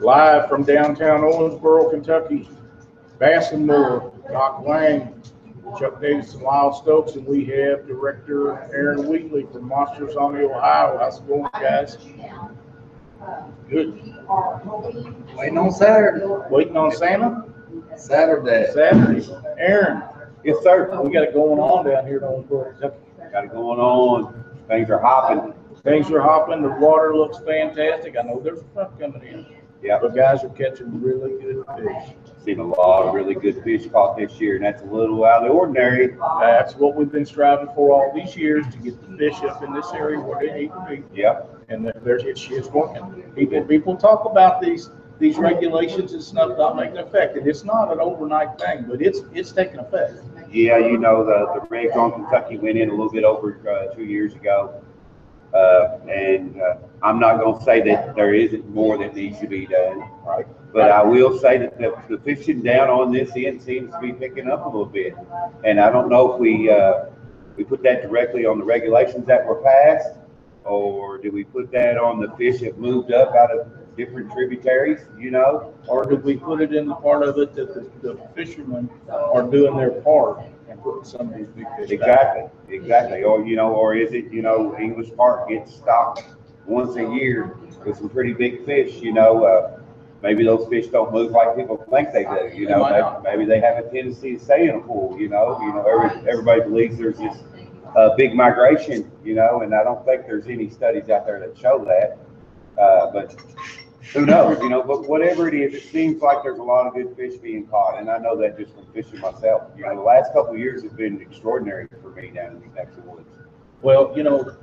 Live from downtown Owensboro, Kentucky, Bass and Moore, Doc Lang, Chuck Davis and Lyle Stokes, and we have Director Aaron Wheatley from Monsters on the Ohio. How's it going, guys? Good. Waiting on Saturday. Waiting on Santa? Saturday. Saturday. Aaron, Yes, sir. we got it going on down here in Owensboro, Kentucky. Got it going on. Things are hopping. Things are hopping, the water looks fantastic. I know there's a front coming in. Yeah. But guys are catching really good fish. Seen a lot of really good fish caught this year, and that's a little out of the ordinary. That's what we've been striving for all these years, to get the fish up in this area where they need to be. Yep. And there's, it's, it's working. People, people talk about these, these regulations and stuff not making effect, and it's not an overnight thing, but it's, it's taking effect. Yeah, you know, the, the regs on Kentucky went in a little bit over, uh, two years ago. Uh, and, uh, I'm not gonna say that there isn't more that needs to be done. Right. But I will say that the, the fishing down on this end seems to be picking up a little bit. And I don't know if we, uh, we put that directly on the regulations that were passed, or do we put that on the fish that moved up out of different tributaries, you know? Or did we put it in the part of it that the, the fishermen are doing their part and putting some of these big fish back? Exactly, exactly. Or, you know, or is it, you know, English Park gets stocked once a year with some pretty big fish, you know? Uh, maybe those fish don't move like people think they do, you know? They. Maybe they have a tendency to stay in a pool, you know? You know, every, everybody believes there's this, uh, big migration, you know, and I don't think there's any studies out there that show that. Uh, but who knows, you know, but whatever it is, it seems like there's a lot of good fish being caught, and I know that just from fishing myself. You know, the last couple of years have been extraordinary for me down in these neck woods. Well, you know,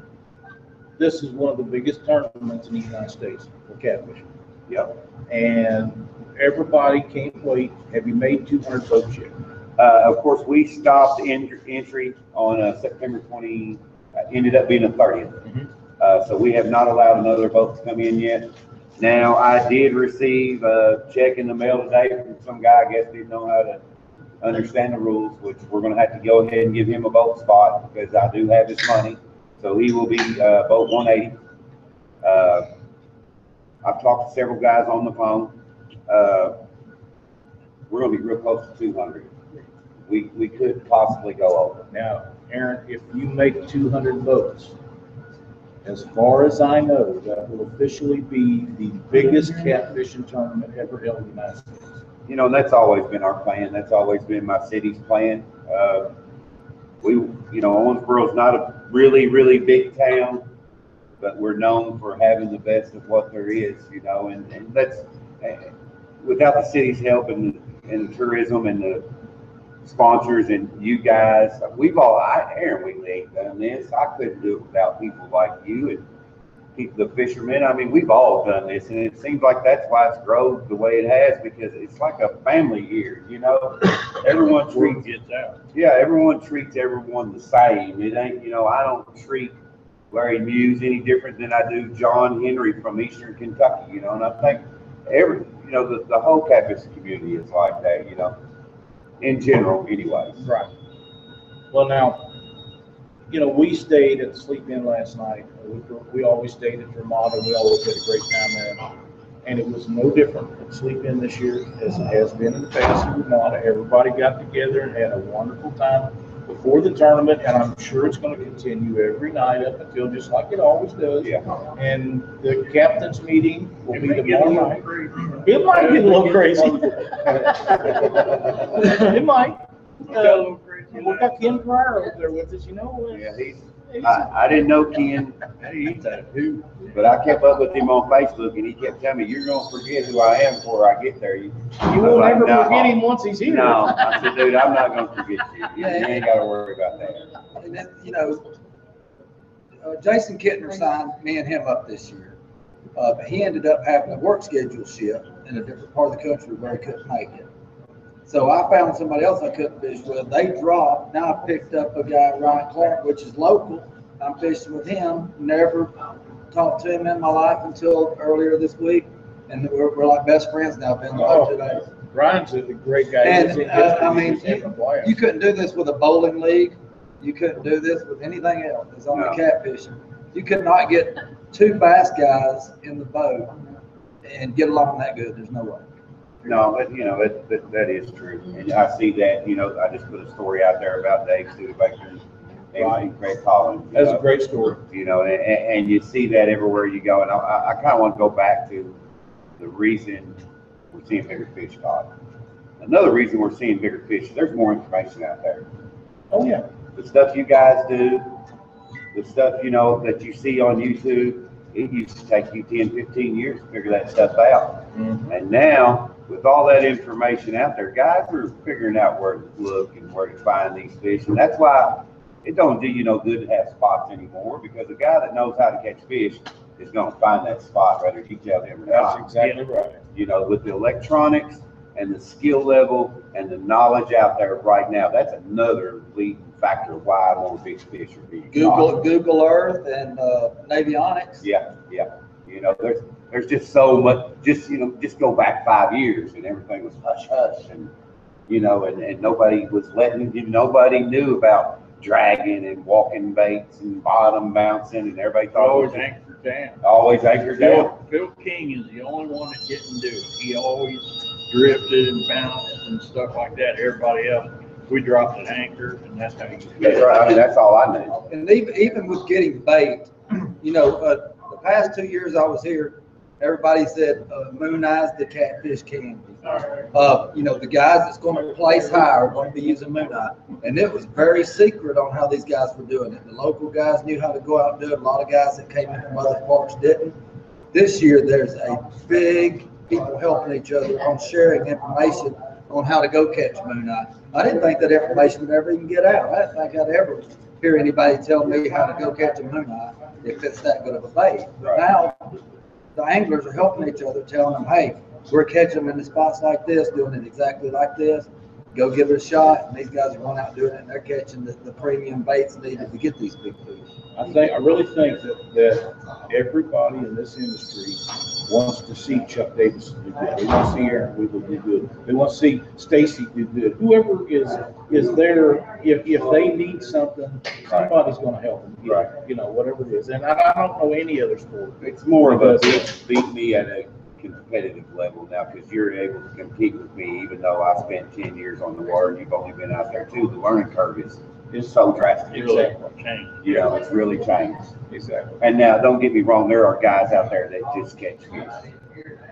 this is one of the biggest tournaments in the United States for catfishing. Yep. And everybody can't wait. Have you made two hundred boats yet? Uh, of course, we stopped en- entry on, uh, September twenty, uh, ended up being the thirtieth. Mhm. Uh, so we have not allowed another boat to come in yet. Now, I did receive a check in the mail today from some guy, I guess didn't know how to understand the rules, which we're gonna have to go ahead and give him a boat spot because I do have his money. So he will be, uh, one eighty. Uh, I've talked to several guys on the phone. Uh, we're gonna be real close to two hundred. We, we could possibly go over. Now, Aaron, if you make two hundred votes, as far as I know, that will officially be the biggest catfishing tournament ever held in the United States. You know, that's always been our plan. That's always been my city's plan. Uh, we, you know, Owensboro's not a really, really big town, but we're known for having the best of what there is, you know, and, and that's, eh, without the city's help and, and tourism and the sponsors and you guys, we've all, I, Aaron, we ain't done this. I couldn't do it without people like you and the fishermen. I mean, we've all done this and it seems like that's why it's grown the way it has because it's like a family here, you know? Everyone treats gets out. yeah, everyone treats everyone the same. It ain't, you know, I don't treat Larry Muse any different than I do John Henry from Eastern Kentucky, you know, and I think every, you know, the, the whole catfish community is like that, you know, in general, anyway. Right. Well, now, you know, we stayed at the Sleep Inn last night. We, we always stayed at Ramada. We always had a great time there. And it was no different at Sleep Inn this year as it has been in the past at Ramada. Everybody got together and had a wonderful time before the tournament, and I'm sure it's gonna continue every night up until, just like it always does. Yeah. And the captain's meeting will be tomorrow night. It might get a little crazy. It might. Uh, We got Ken Pryor over there with us, you know. and Yeah, he's, he's- I, I didn't know Ken, but I kept up with him on Facebook and he kept telling me, you're gonna forget who I am before I get there. You You won't I was ever "No." forget him once he's here. No, I said, dude, I'm not gonna forget you. You Yeah. ain't gotta worry about that. And then, you know, uh, Jason Kittner signed me and him up this year. Uh, but he ended up having a work schedule shift in a different part of the country where he couldn't make it. So I found somebody else I couldn't fish with. They dropped. Now I picked up a guy, Ryan Clark, which is local. I'm fishing with him. Never talked to him in my life until earlier this week. And we're, we're like best friends now. Been like two days. Ryan's a great guy. And, He's uh, I mean, He's having a blast. You couldn't do this with a bowling league. You couldn't do this with anything else. It's only No. catfishing. You could not get two bass guys in the boat and get along that good, there's no way. No, but, you know, that, that, that is true. And I see that, you know, I just put a story out there about Dave Studebaker and and Craig Collins. That's a great story. You know, and, and you see that everywhere you go. And I, I kind of want to go back to the reason we're seeing bigger fish caught. Another reason we're seeing bigger fish, is there's more information out there. Oh, yeah. The stuff you guys do, the stuff, you know, that you see on YouTube, it used to take you 10, 15 years to figure that stuff out. Mm-hmm. And now, with all that information out there, guys are figuring out where to look and where to find these fish. And that's why it don't do you no good to have spots anymore, because a guy that knows how to catch fish is gonna find that spot, whether you tell him or not. That's exactly right. You know, with the electronics and the skill level and the knowledge out there right now, that's another leading factor of why more big fish are being caught. Google, Google Earth and, uh, Navionics. Yeah, yeah. You know, there's, there's just so much, just, you know, just go back five years and everything was hush hush and, you know, and, and nobody was letting, you nobody knew about dragging and walking baits and bottom bouncing and everybody thought it Always was anchored down. always anchored down. Phil, Phil King is the only one that didn't do it. He always drifted and bounced and stuff like that. Everybody else, we dropped an anchor and that's how you. That's right. I mean, that's all I knew. And even, even with getting bait, you know, uh, the past two years I was here, everybody said, uh, moon eyes the catfish candy. Uh, you know, the guys that's gonna place high are gonna be using moon eye. And it was very secret on how these guys were doing it. The local guys knew how to go out and do it. A lot of guys that came in from other parts didn't. This year, there's a big people helping each other on sharing information on how to go catch moon eye. I didn't think that information would ever even get out. I didn't think I'd ever hear anybody tell me how to go catch a moon eye if it's that good of a bait. But now, the anglers are helping each other, telling them, hey, we're catching them in the spots like this, doing it exactly like this. Go give it a shot. And these guys are going out doing it and they're catching the, the premium baits needed to get these big fish. I think, I really think that, that everybody in this industry wants to see Chuck Davis do good. They want to see Aaron Weaver do good. They want to see Stacy do good. Whoever is, is there, if, if they need something, somebody's gonna help them. get it, You know, whatever it is. And I, I don't know any other sport. It's more of a beat, beat me at a competitive level now, because you're able to compete with me, even though I spent ten years on the water, and you've only been out there too. The learning curve is, is so drastic. Exactly. Change. You know, it's really changed. Exactly. And now, don't get me wrong, there are guys out there that just catch fish.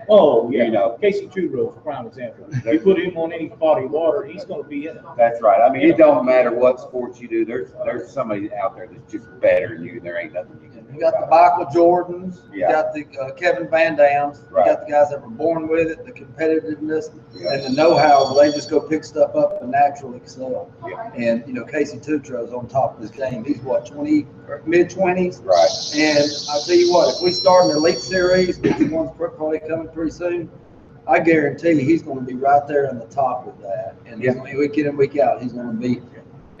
Oh, You yeah. know, Casey Trudeau's a prime example. You put him on any body of water, he's gonna be in it. that's right. I mean, it don't matter what sports you do, there's, there's somebody out there that's just better than you, and there ain't nothing you You got the Michael Jordans, you got the uh, Kevin Van Dams, you got the guys that were born with it, the competitiveness it. and the know-how, they just go pick stuff up and naturally excel. Yeah. And, you know, Casey Tutro's on top of his game. He's what, twenty, mid twenties? Right, And I tell you what, if we start an elite series, which one's probably coming pretty soon, I guarantee you, he's gonna be right there on the top of that. And he's gonna- week in and week out, he's gonna be,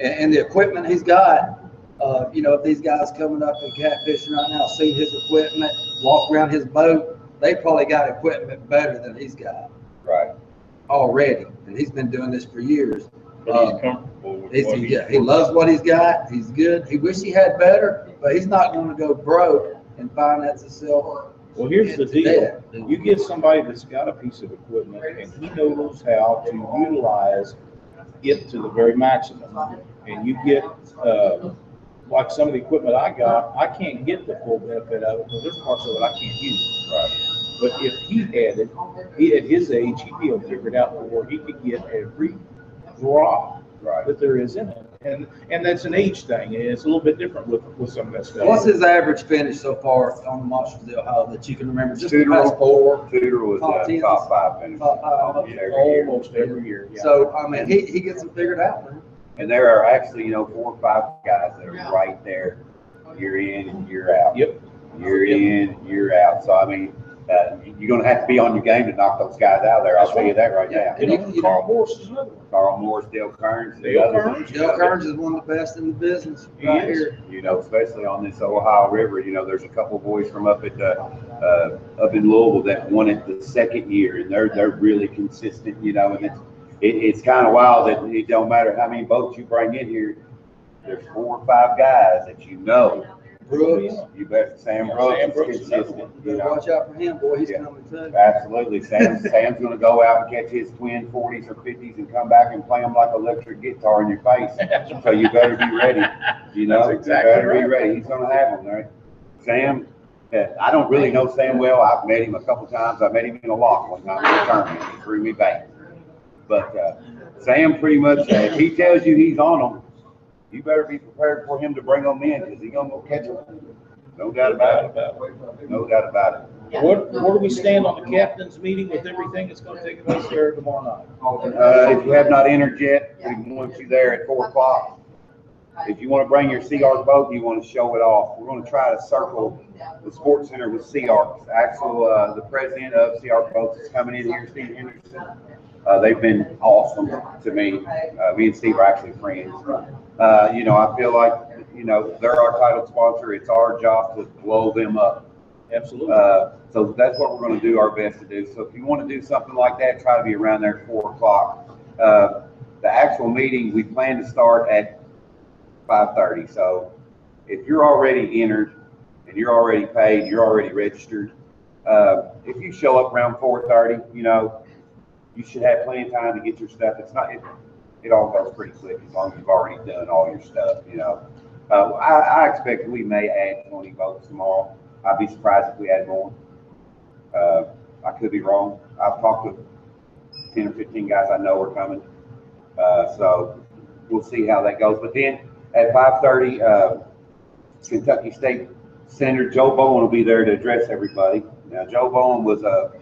and, and the equipment he's got, uh, you know, if these guys coming up and catfishing right now, see his equipment, walk around his boat, they probably got equipment better than he's got right. already. And he's been doing this for years. But Uh, he's comfortable with He's, what he's. yeah, he loves what he's got. He's good. He wish he had better, but he's not gonna go broke and finance himself. Well, here's the deal. debt. You get somebody that's got a piece of equipment and he knows how to utilize it to the very maximum. And you get, uh, like some of the equipment I got, I can't get the full benefit of it because there's parts of it I can't use. Right. But if he had it, he, at his age, he'd be able to figure it out where he could get every drop Right. that there is in it. And, and that's an age thing. And it's a little bit different with, with some of that stuff. What's his average finish so far on the Monsters of Ohio that you can remember? Just Tudor. past four. Tudor was Top uh, top five finisher. Top five. almost every year. Almost every year, yeah. So, I mean, he, he gets them figured out, man. And there are actually, you know, four or five guys that are right there, year in and year out. Yep. Year in, and year out. So I mean, uh, you're gonna have to be on your game to knock those guys out of there. I'll tell you that right now. You know, Carl Morris is another one. Carl Morris, Dale Kearns. the Dale others. Kearns. Joe Kearns is one of the best in the business He right is. here. You know, especially on this Ohio River, you know, there's a couple boys from up at, uh, uh, up in Louisville that won it the second year and they're, they're really consistent, you know, and it's, it, it's kind of wild that it don't matter how many boats you bring in here, there's four or five guys that you know Brooks. You bet Sam Yeah, Brooks Sam is Brooks is another consistent, one. you Better know. watch out for him, boy, he's Yeah. coming too. Absolutely. Sam, Sam's gonna go out and catch his twin forties or fifties and come back and play them like electric guitar in your face. So you better be ready, you know? That's You exactly better be right. ready. He's gonna have them, right? Sam, uh, I don't really know Sam well. I've met him a couple times. I met him in a lock one time in a tournament. He threw me back. But, uh, Sam pretty much, uh, if he tells you he's on them, you better be prepared for him to bring them in because he's gonna go catch them. No doubt about it. No doubt about it. Where, where do we stand on the captain's meeting with everything that's gonna take place there tomorrow night? Uh, if you have not entered yet, we want you there at four o'clock. If you wanna bring your SeaArk boat, you wanna show it off. We're gonna try to circle the sports center with SeaArk. Axel, uh, the president of SeaArk Boats is coming in here, Steve Henderson. Uh, they've been awesome to me. Uh, me and Steve are actually friends. Uh, you know, I feel like, you know, they're our title sponsor. It's our job to blow them up. Absolutely. Uh, so that's what we're gonna do our best to do. So if you wanna do something like that, try to be around there at four o'clock. Uh, the actual meeting, we plan to start at five thirty, so if you're already entered and you're already paid, you're already registered, uh, if you show up around four thirty, you know, you should have plenty of time to get your stuff. It's not, it, it all goes pretty quick as long as you've already done all your stuff, you know. Uh, I, I expect we may add twenty votes tomorrow. I'd be surprised if we add more. Uh, I could be wrong. I've talked to ten or fifteen guys I know are coming. Uh, so we'll see how that goes. But then at five thirty, uh, Kentucky State Senator Joe Bowen will be there to address everybody. Now, Joe Bowen was a,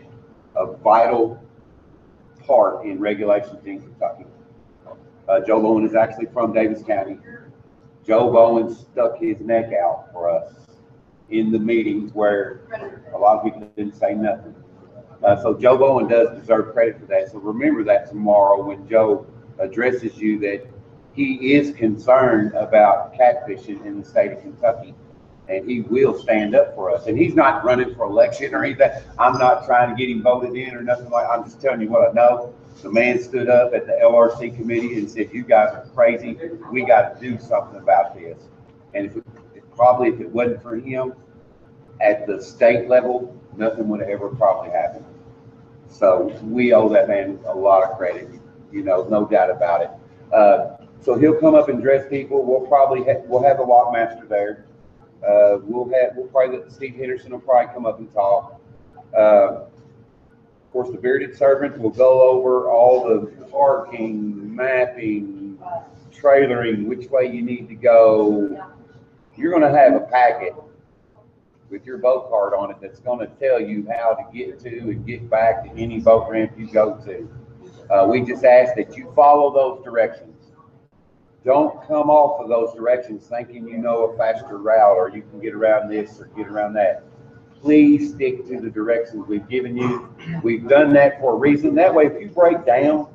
a vital part in regulations in Kentucky. Uh, Joe Bowen is actually from Daviess County. Joe Bowen stuck his neck out for us in the meetings where a lot of people didn't say nothing. Uh, so Joe Bowen does deserve credit for that. So remember that tomorrow when Joe addresses you that he is concerned about catfishing in the state of Kentucky. And he will stand up for us. And he's not running for election or anything. I'm not trying to get him voted in or nothing like, I'm just telling you what I know. The man stood up at the LRC committee and said, you guys are crazy. We got to do something about this. And if, it- probably if it wasn't for him, at the state level, nothing would have ever probably happened. So we owe that man a lot of credit, you know, no doubt about it. Uh, so he'll come up and dress people. We'll probably, ha- we'll have a lock master there. Uh, we'll have, we'll probably Steve Henderson will probably come up and talk. Uh, of course, the bearded servant will go over all the parking, mapping, trailering, which way you need to go. You're gonna have a packet with your boat card on it that's gonna tell you how to get to and get back to any boat ramp you go to. Uh, we just ask that you follow those directions. Don't come off of those directions thinking you know a faster route or you can get around this or get around that. Please stick to the directions we've given you. We've done that for a reason. That way, if you break down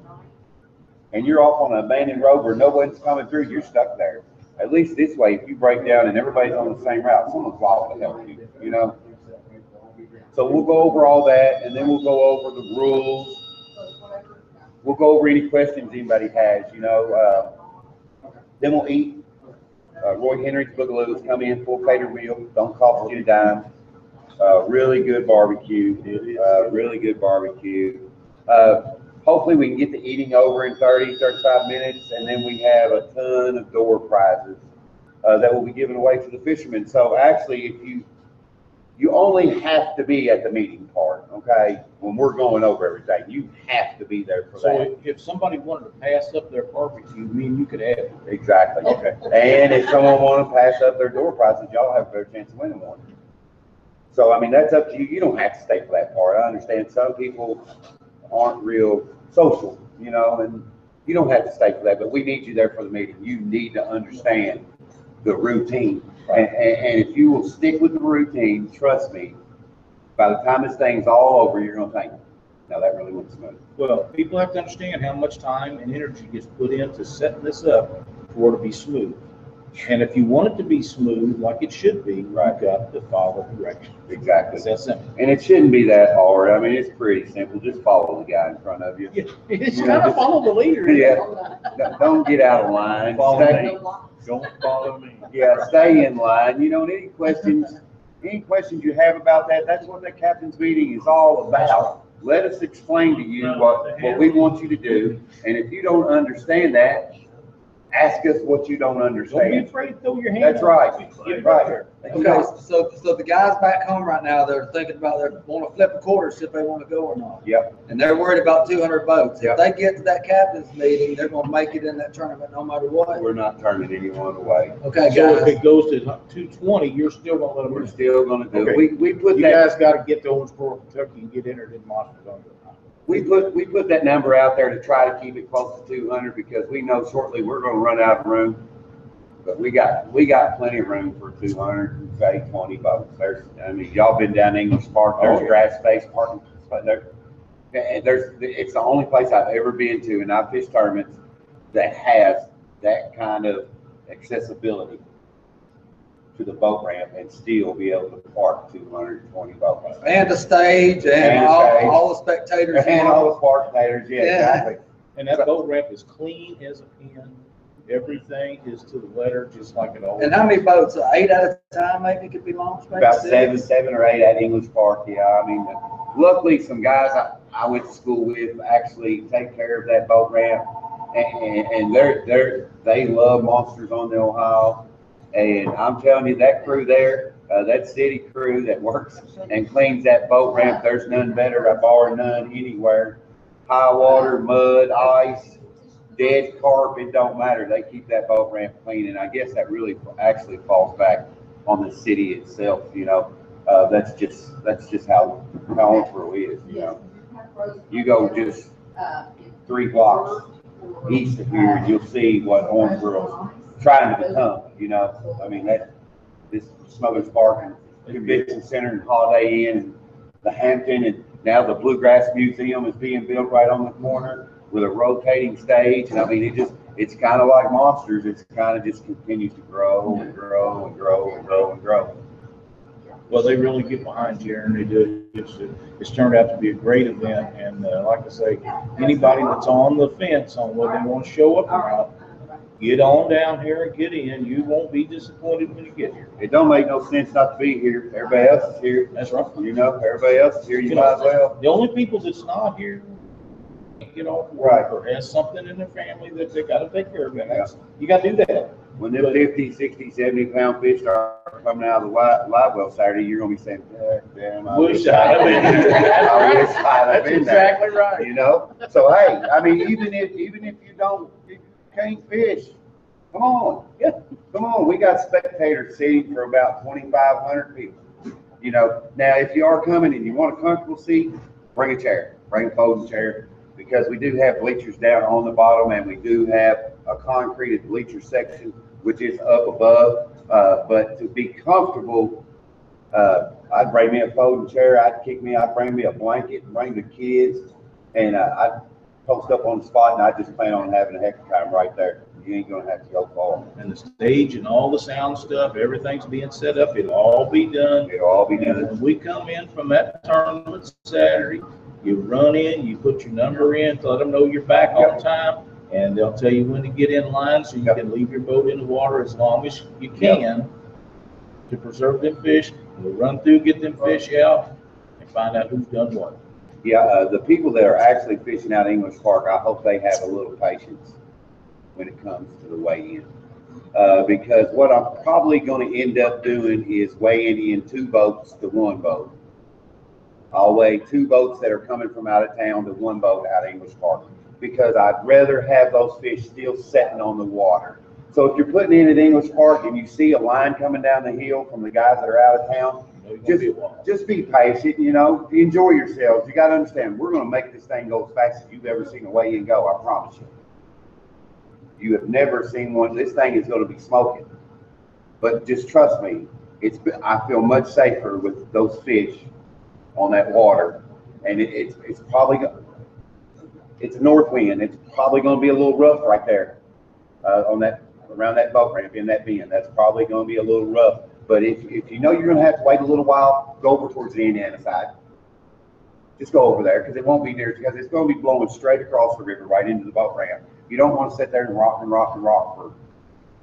and you're off on an abandoned road where no one's coming through, you're stuck there. At least this way, if you break down and everybody's on the same route, someone's liable to help you, you know? So we'll go over all that and then we'll go over the rules. We'll go over any questions anybody has, you know, uh, then we'll eat. Uh, Roy Henry's Boogaloo's come in, full cater meal, don't cost you a dime. Uh, really good barbecue, uh, really good barbecue. Uh, hopefully we can get the eating over in 30, 35 minutes, and then we have a ton of door prizes uh, that will be given away to the fishermen. So actually, if you, you only have to be at the meeting part, okay? When we're going over everything, you have to be there for So that. if- if somebody wanted to pass up their barbecue, mean, you could have it. Exactly. Okay. And if someone want to pass up their door prizes, y'all have a better chance of winning one. So, I mean, that's up to you. You don't have to stay for that part. I understand some people aren't real social, you know, and you don't have to stay for that, but we need you there for the meeting. You need to understand the routine. And, and, and if you will stick with the routine, trust me, by the time this thing's all over, you're gonna think, no, that really went smooth. Well, people have to understand how much time and energy gets put into setting this up for it to be smooth. And if you want it to be smooth, like it should be, you've Right. got to follow directions. Exactly. It's that simple. And it shouldn't be that hard. I mean, it's pretty simple. Just follow the guy in front of you. It's kind of follow the leader. Yeah. Don't- Don't get out of line. Follow Stay- me. Don't follow me. Yeah, stay in line. You know, and any questions, any questions you have about that, that's what the captain's meeting is all about. Let us explain to you what, what we want you to do. And if you don't understand that, ask us what you don't Don't be understand. afraid to throw your hand. That's right. Get Right. right there. Okay, so, so the guys back home right now, they're thinking about, they wanna flip a quarter, see if they wanna go or not. Yep. And they're worried about two hundred votes. If Yep. they get to that captain's meeting, they're gonna make it in that tournament no matter what. We're not turning anyone away. Okay, So if guys, it goes to two twenty, you're still gonna let them We're in. still gonna do, Okay. it. we, we put You that. guys gotta get to Owensboro, Kentucky and get entered in Monster Thunder. We put, we put that number out there to try to keep it close to two hundred because we know shortly we're gonna run out of room. But we got, we got plenty of room for two hundred and say twenty votes. There's, I mean, y'all been down English Park, Oh, there's yeah. grass space parking, but there. There's, it's the only place I've ever been to and I've fished tournaments that has that kind of accessibility to the boat ramp and still be able to park two hundred and twenty boats. and the stage and And the all, stage. all the spectators. And all the spectators, yeah, Yeah. exactly. And that boat ramp is clean as a pin. Everything is to the letter, just like it always. And how many boats? Uh, Eight at a time maybe could be launched? maybe About six? seven, seven or eight at English Park, yeah, I mean, luckily, some guys I, I went to school with actually take care of that boat ramp. And, and they're, they're, they love monsters on the Ohio. And I'm telling you, that crew there, uh, that city crew that works and cleans that boat ramp, there's none better, I bar none anywhere. High water, mud, ice, dead carp, it don't matter, they keep that boat ramp clean, and I guess that really actually falls back on the city itself, you know? Uh, that's just, that's just how, how Owensboro is, you know? You go just three blocks east of here, and you'll see what Owensboro's trying to become, you know? I mean, that, this Smothers Park and Convention Center and Holiday Inn and the Hampton, and now the Bluegrass Museum is being built right on the corner with a rotating stage, and I mean, it just, it's kind of like monsters, it's kind of just continues to grow and grow and grow and grow and grow. Well, they really get behind you and they do. It's, it's turned out to be a great event. And, uh, like I say, anybody that's on the fence on whether they want to show up or not, get on down here and get in. You won't be disappointed when you get here. It don't make no sense not to be here, everybody else is here, That's right. you know, everybody else is here, you might as well. The only people that's not here, get off Right. or has something in their family that they gotta take care of. And that's, you gotta do that. When them 50, 60, 70 pound fish start coming out of the live, live well Saturday, you're gonna be saying, "God damn, I Wish wish I'd I'd have been been here." there. I wish That's been there." exactly right. You know, so hey, I mean, even if, even if you don't, you can't fish, come on, Yeah. come on, we got spectators seating for about twenty-five hundred people. You know, now if you are coming and you want a comfortable seat, bring a chair, bring a folding chair, because we do have bleachers down on the bottom and we do have a concreted bleacher section, which is up above. Uh, but to be comfortable, uh, I'd bring me a folding chair, I'd kick me, I'd bring me a blanket, bring the kids, and, uh, I'd post up on the spot and I just plan on having a heck of a time right there. You ain't gonna have to go far. And the stage and all the sound stuff, everything's being set up. It'll all be done. It'll all be And done. when we come in from that tournament Saturday, you run in, you put your number in, to let them know you're back on time, and they'll tell you when to get in line, so you Yep. can leave your boat in the water as long as you can to preserve them fish. We'll run through, get them fish out, and find out who's done what. Yeah, uh, the people that are actually fishing out English Park, I hope they have a little patience when it comes to the weigh-in. Uh, because what I'm probably gonna end up doing is weighing in two boats to one boat. I'll weigh two boats that are coming from out of town to one boat out of English Park. Because I'd rather have those fish still setting on the water. So if you're putting in at English Park and you see a line coming down the hill from the guys that are out of town, Gonna be just be patient, you know, enjoy yourselves. You gotta understand, we're gonna make this thing go as fast as you've ever seen a weigh in go, I promise you. You have never seen one, this thing is gonna be smoking. But just trust me, it's, I feel much safer with those fish on that water. And it, it's, it's probably, it's a north wind, it's probably gonna be a little rough right there, uh, on that around that boat ramp in that bend. That's probably gonna be a little rough. But if, if you know you're gonna have to wait a little while, go over towards the Indiana side. Just go over there, because it won't be near, because it's gonna be blowing straight across the river, right into the boat ramp. You don't wanna sit there and rock and rock and rock for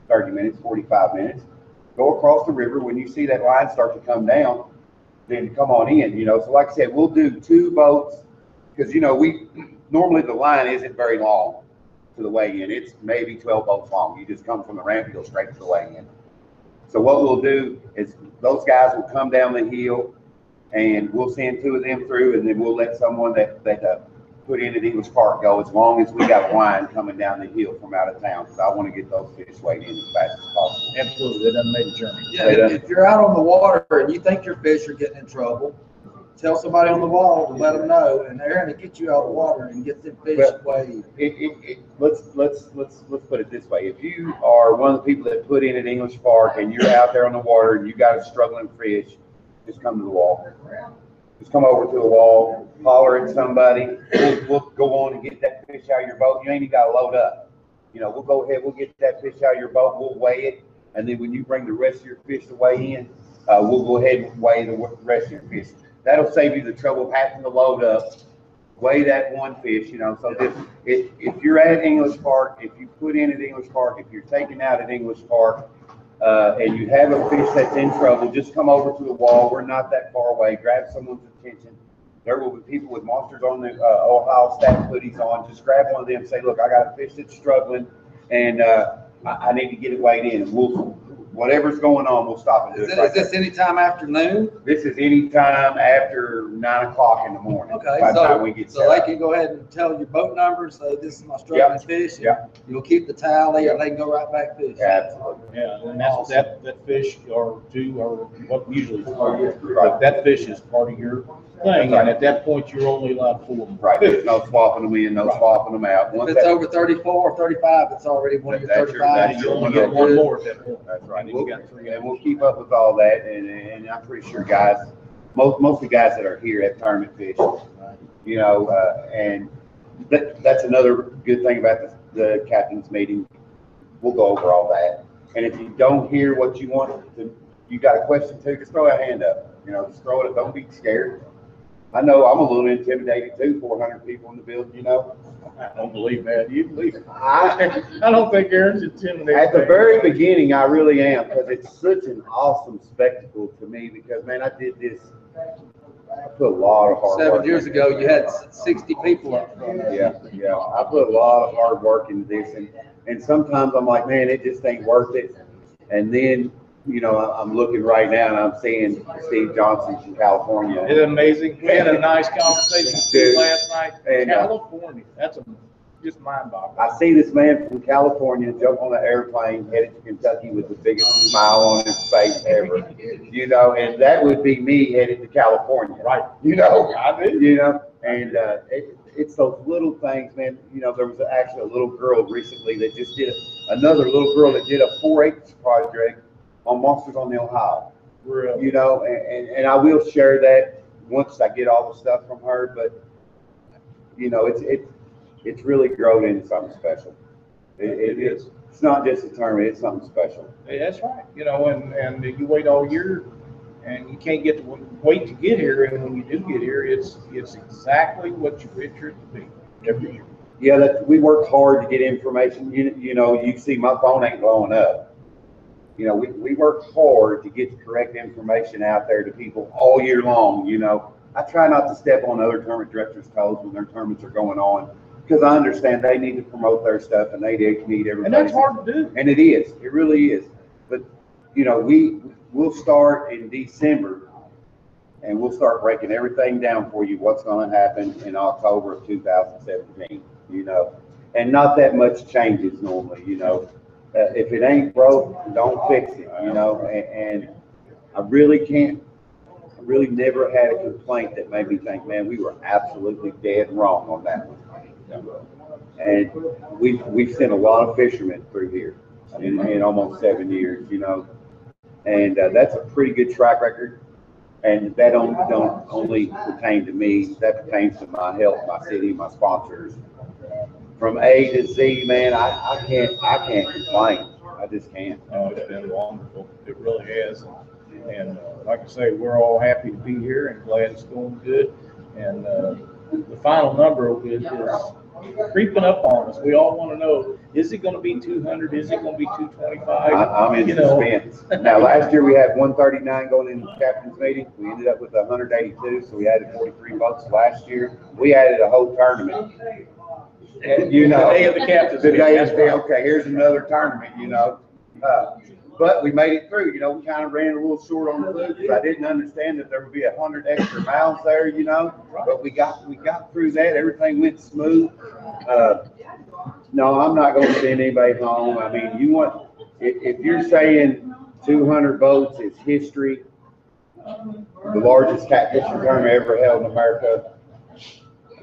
thirty minutes, forty-five minutes. Go across the river, when you see that line start to come down, then come on in, you know, so like I said, we'll do two boats, because, you know, we, normally the line isn't very long to the weigh in, it's maybe twelve boats long, you just come from the ramp, you go straight to the weigh in. So what we'll do is, those guys will come down the hill, and we'll send two of them through, and then we'll let someone that, that, uh, put in at English Park go, as long as we got a line coming down the hill from out of town, because I want to get those fish weighed in as fast as possible. Absolutely, they done made a journey. Yeah, if if you're out on the water and you think your fish are getting in trouble, tell somebody on the wall to let them know, and they're gonna get you out of the water and get them fish Well- weighed. It, it, it, let's, let's, let's, let's put it this way, if you are one of the people that put in at English Park and you're out there on the water and you got a struggling fish, just come to the wall. Just come over to the wall, holler at somebody, we'll, we'll go on and get that fish out of your boat, you ain't even gotta load up. You know, we'll go ahead, we'll get that fish out of your boat, we'll weigh it, and then when you bring the rest of your fish to weigh in, uh, we'll go ahead and weigh the rest of your fish. That'll save you the trouble of having to load up, weigh that one fish, you know, so if, if, if you're at English Park, if you put in at English Park, if you're taking out at English Park, uh, and you have a fish that's in trouble, just come over to the wall, we're not that far away, grab someone's attention. There will be people with monsters on the, uh, Ohio staff hoodies on, just grab one of them, say, look, I got a fish that's struggling, and, uh, I, I need to get it weighed in, we'll, whatever's going on, we'll stop and do Is it this, right is this anytime afternoon? This is anytime after nine o'clock in the morning. Okay, By the time so, we get so set they up. can go ahead and tell your boat number, say, this is my struggling fish. and yeah. You'll keep the tally, and they can go right back fishing. Absolutely. Yeah, and that's, that, that fish or two, or what usually is part of your, Right. but that fish is part of your thing, and at that point, you're only allowed four. Right, there's no swapping them in, no Right. swapping them out. If it's that- over thirty-four or thirty-five, it's already one of your That's your- thirty-five. that's You your only one get one more at that point. That's right. You got three And we'll keep up with all that, and, and I'm pretty sure guys, most, most of the guys that are here have tournament fish. You know, uh, and that, that's another good thing about the, the captain's meeting. We'll go over all that. And if you don't hear what you want, to- you got a question too, just throw a hand up, you know, just throw it, don't be scared. I know I'm a little intimidated too, four hundred people in the building, you know? I don't believe that, you believe it. I, I don't think Aaron's intimidated. At the very beginning, I really am, because it's such an awesome spectacle to me, because man, I did this, I put a lot of hard work. Seven years into ago, you had sixty people up front. Yeah, yeah, I put a lot of hard work into this, and, and sometimes I'm like, man, it just ain't worth it. And then, you know, I'm looking right now and I'm seeing Steve Johnson from California. It's amazing, we had a nice conversation Steve last night, And, uh, California, that's a, just mind boggling. I see this man from California jump on an airplane headed to Kentucky with the biggest smile on his face ever. You know, and that would be me headed to California. Right. You know, I do. you know, and, uh, it, it's those little things, man. You know, there was actually a little girl recently that just did, another little girl that did a four H project on Monsters on the Ohio. Really. You know, and, and, and I will share that once I get all the stuff from her, but, you know, it's, it, it's really grown into something special. It, it is, it's not just a tournament, it's something special. That's right, you know, and, and you wait all year and you can't get to, wait to get here, and when you do get here, it's, it's exactly what you picture it to be every year. Yeah, that, we work hard to get information, you, you know, you see my phone ain't blowing up. You know, we, we work hard to get the correct information out there to people all year long, you know. I try not to step on other tournament directors' toes when their tournaments are going on, because I understand they need to promote their stuff and they need everybody. And that's hard to do. And it is, it really is. But, you know, we, we'll start in December and we'll start breaking everything down for you, what's gonna happen in October of two thousand seventeen, you know? And not that much changes normally, you know? Uh, if it ain't broke, don't fix it, you know? And, and I really can't, I really never had a complaint that made me think, man, we were absolutely dead wrong on that one. And we've, we've sent a lot of fishermen through here in, in almost seven years, you know? And, uh, that's a pretty good track record. And that don't, don't only pertain to me, that pertains to my health, my city, my sponsors. From A to Z, man, I, I can't, I can't complain. I just can't. Oh, it's been wonderful. It really has. And uh, like I say, we're all happy to be here and glad it's going good. And uh, the final number is is creeping up on us. We all want to know, is it going to be 200? Is it going to be 225? I'm in You know. suspense. Now, last year we had one thirty-nine going into the captain's meeting. We ended up with hundred eighty-two, so we added forty-three votes last year. We added a whole tournament. And, you know. The day of the captain's The day is, okay, here's another tournament, you know? Uh, But we made it through, you know, we kind of ran a little short on the food, because I didn't understand that there would be a hundred extra miles there, you know? But we got, we got through that, everything went smooth. Uh, No, I'm not gonna send anybody home, I mean, you want, if, if you're saying two hundred votes is history, the largest catfishing tournament ever held in America,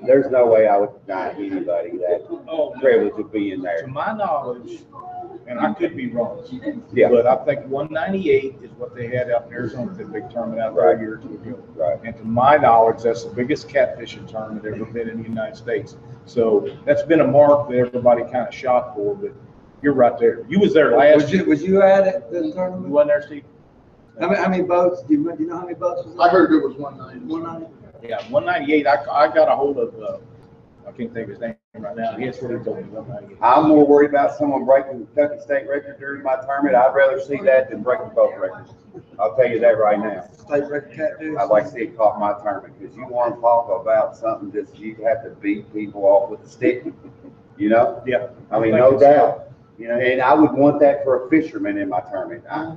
there's no way I would deny anybody that Oh, privilege of being there To there. my knowledge, and I could be wrong, Yeah. but I think 198 is what they had out in Arizona, the big tournament out there a year or two ago. Right. And to my knowledge, that's the biggest catfishing tournament ever been in the United States. So that's been a mark that everybody kind of shot for, but you're right there. You was there last Was you, year. was you at it, the You tournament? wasn't there, Steve? How many, how many boats, do you, do you know how many boats was I there? heard it was one ninety. One ninety? Yeah, 198, I, I got a hold of, uh, I can't think of his name right now. That's what he told me, 198. I'm more worried about someone breaking the Kentucky state record during my tournament. I'd rather see that than breaking both records. I'll tell you that right now. State record catfish? I'd like to see it caught my tournament, because you want to talk about something just, you have to beat people off with a stick, you know? Yeah. I mean, no doubt, you know, and I would want that for a fisherman in my tournament. I,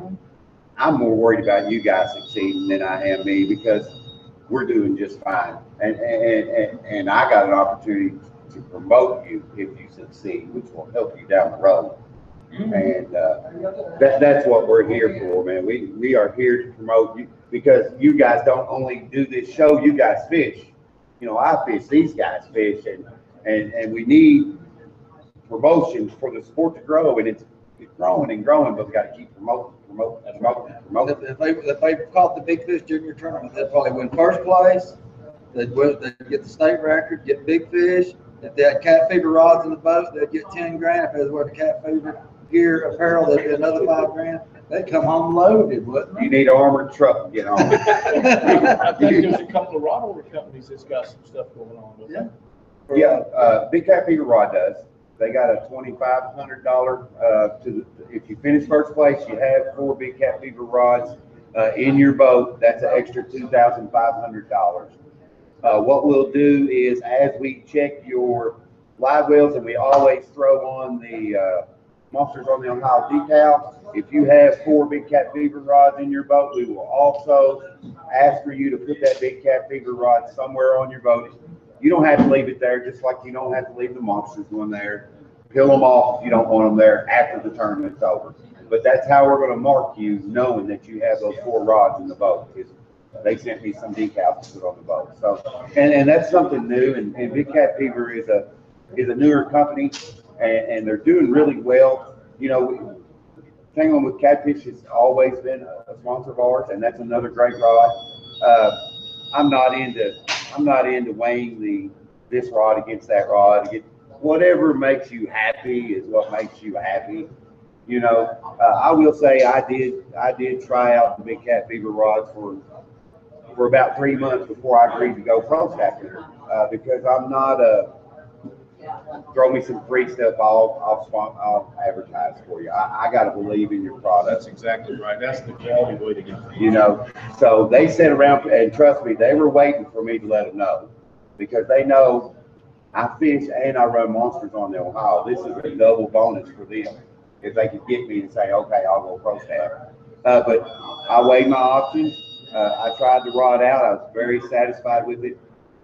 I'm more worried about you guys succeeding than I am me, because we're doing just fine. And, and, and, and I got an opportunity to promote you if you succeed, which will help you down the road. And, uh, that, that's what we're here for, man. We, we are here to promote you, because you guys don't only do this show, you guys fish. You know, I fish, these guys fish, and, and, and we need promotions for the sport to grow, and it's it's growing and growing, but we gotta keep promoting, promoting, promoting, promoting. If, if they, if they caught the big fish during your tournament, they'd probably win first place. They'd, win- they'd get the state record, get big fish. If they had cat fever rods in the boat, they'd get ten grand. If they was wearing cat fever gear apparel, they'd get another five grand. They'd come home loaded, wouldn't You need an armored truck to get on. I think there's a couple of rod order companies that's got some stuff going on with Yeah. it. Yeah, uh, Big Cat Fever Rod does. They got a twenty-five hundred dollar, uh, to, the- if you finish first place, you have four Big Cat Fever rods, uh, in your boat. That's an extra two thousand five hundred dollars. Uh, what we'll do is as we check your live wells and we always throw on the, uh, Monsters on the Ohio decal, if you have four Big Cat Fever rods in your boat, we will also ask for you to put that Big Cat Fever rod somewhere on your boat. You don't have to leave it there, just like you don't have to leave the monsters one there. Peel them off if you don't want them there after the tournament's over. But that's how we're gonna mark you, knowing that you have those four rods in the boat. They sent me some decals to put on the boat, so, and, and that's something new, and, and Big Cat Fever is a, is a newer company, and, and they're doing really well. You know, Tangling with Catfish has always been a sponsor of ours, and that's another great rod. Uh, I'm not into, I'm not into weighing the, this rod against that rod. Whatever makes you happy is what makes you happy. You know, uh, I will say I did, I did try out the Big Cat Fever rods for, for about three months before I agreed to go pro stacker. Uh, because I'm not a, throw me some free stuff, I'll, I'll, spon- I'll advertise for you. I, I gotta believe in your product That's exactly right. That's the quality way to get. you know. So they sit around and trust me, they were waiting for me to let them know because they know I fish and I run monsters on the Ohio. This is a double bonus for them if they could get me and say, okay, I'll go pro staff. Uh, but I weighed my options. Uh, I tried the rod out. I was very satisfied with it.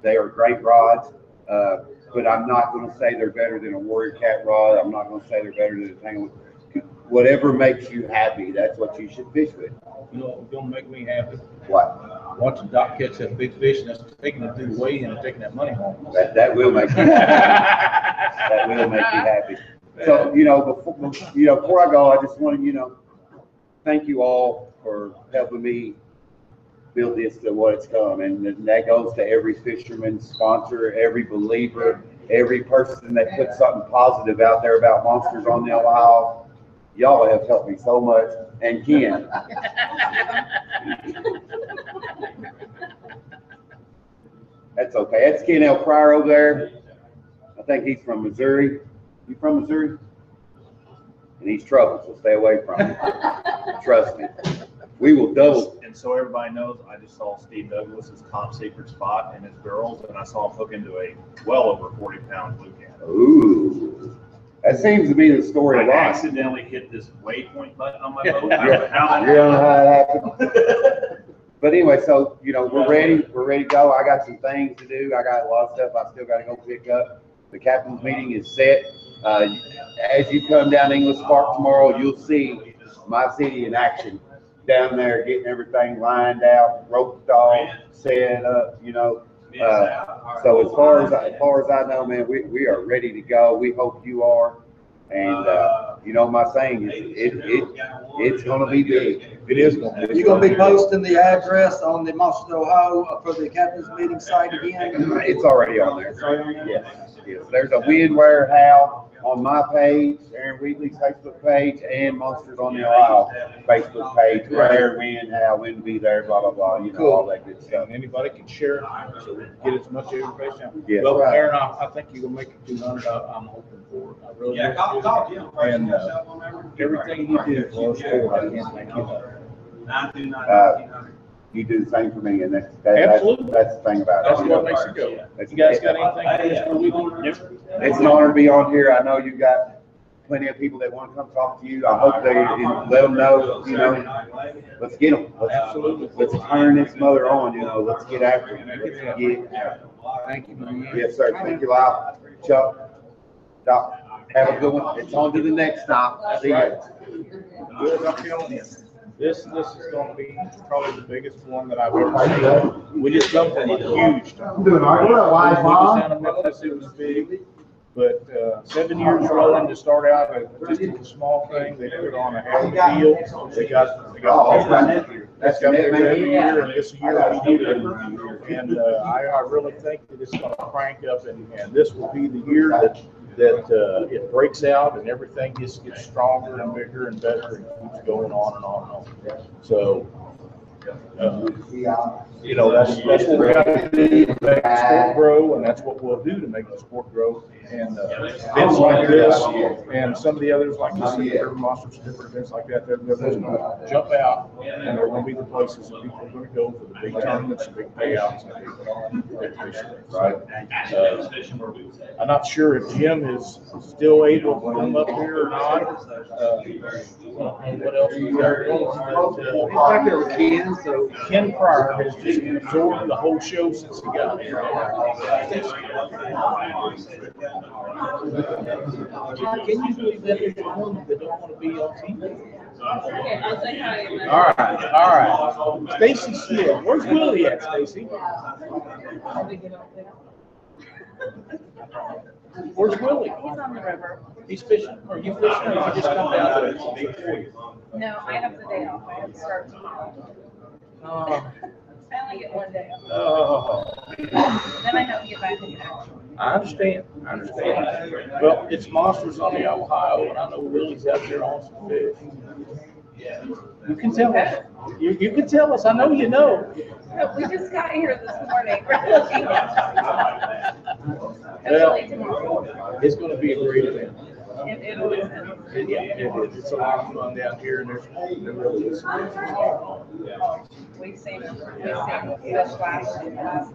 They are great rods. Uh, but I'm not going to say they're better than a Warrior Cat rod. I'm not going to say they're better than a Tangle. Whatever makes you happy, that's what you should fish with. You know, what's gonna make me happy? What? Watching Doc catch that big fish and that's taking it through the weigh and taking that money home. That, that will make you, that will make you happy. So, you know, before, you know, before I go, I just want to, you know, thank you all for helping me build this to what it's come. And that goes to every fisherman, sponsor, every believer, every person that puts something positive out there about Monsters on the Ohio. Y'all have helped me so much, and Ken. That's okay. That's Ken L. Pryor over there. I think he's from Missouri. You from Missouri? And he's trouble, so stay away from him. Trust me. We will double. And so everybody knows, I just saw Steve Douglas's top secret spot and his girls, and I saw him hook into a well over forty pound blue cat. Ooh. That seems to be the story I of life. accidentally hit this waypoint button on my boat. I don't know how You don't know that how it happened? But anyway, so, you know, we're ready, we're ready to go. I got some things to do. I got a lot of stuff I still gotta go pick up. The captain's meeting is set. Uh, as you come down English Park tomorrow, you'll see my city in action down there, getting everything lined out, roped off, set up, you know. Uh, so as far as, as far as I know, man, we, we are ready to go. We hope you are. And, uh, you know, my saying is, it, it, it's gonna be big. It is gonna be. You gonna be posting the address on the Monsters Ohio for the captain's meeting site again? It's already on there. Yes, yes. There's a Wind Warehouse on my page, Aaron Wheatley's Facebook page, and Monsters on the Ohio Facebook page, where, when, how, when to be there, blah, blah, blah, you know, all that good stuff. And anybody can share it, so we can get as much information out. Yeah. Well, Aaron, I, I think you're gonna make it two hundred, I'm hoping for it, I really. Yeah, call, call Jim. And, uh, everything you do for us, for, I can't thank you enough. Nine two nine Uh, nineteen hundred. You do the same for me, and that's, that- that's, Absolutely. that's the thing about it. That's what makes it go. You guys got anything for Mr. Wheatley? It's an honor to be on here. I know you've got plenty of people that want to come talk to you. I hope they, let them know, you know, let's get them. Absolutely. Let's turn this mother on, you know, let's get after it. Let's get, Thank you, man. yes, sir. Thank you, Lyle. Chuck, Doc, have a good one. It's on to the next stop. See ya. Good, I'm telling you. This, this is gonna be probably the biggest one that I've ever seen. We just from a huge. I'm doing all right. What up, Wise Mom? Down in Memphis, it was big, but, uh, seven years rolling to start out, uh, just a small thing. They put on a a deal. They got, they Oh, got. that's nephew. That's got bigger every year, and this year we did it. And, uh, I, I really think that it's gonna crank up, and, and this will be the year that, that, uh, it breaks out and everything just gets stronger and bigger and better and keeps going on and on and on. So, uh, you know, that's, that's what we gotta do to make the sport grow, and that's what we'll do to make the sport grow. And, uh, events like this, and some of the others like this, the Urban Monsters, different events like that, they're, they're gonna jump out, and they're gonna be the places that people are gonna go for the big tournaments, the big payouts, and big, big races. Right. Uh, I'm not sure if Jim is still able to come up here or not. Uh, What else we got going, He's back there with Ken, so. Ken Pryor has just absorbed the whole show since he got here. Can you believe that there's one that don't want to be on TV? I'll say hi. and then- All right, all right. Stacy Smith, where's Willie at, Stacy? How we get up there. Where's Willie? He's on the river. He's fishing, Are you fishing, or you just come down to? No, I have the day off. I have to start tomorrow. Oh, I get one day oh. Then I have to get back in action. I understand, I understand. Well, it's Monsters on the Ohio, and I know Willie's out there on some fish. You can tell us, you, you can tell us, I know you know. No, we just got here this morning. We're looking at- Hopefully tomorrow. It's gonna be a great event. It, it always. It- Yeah, it is. It's a lot of fun down here, and there's, there really is. We've seen, them- we've seen fish last, last.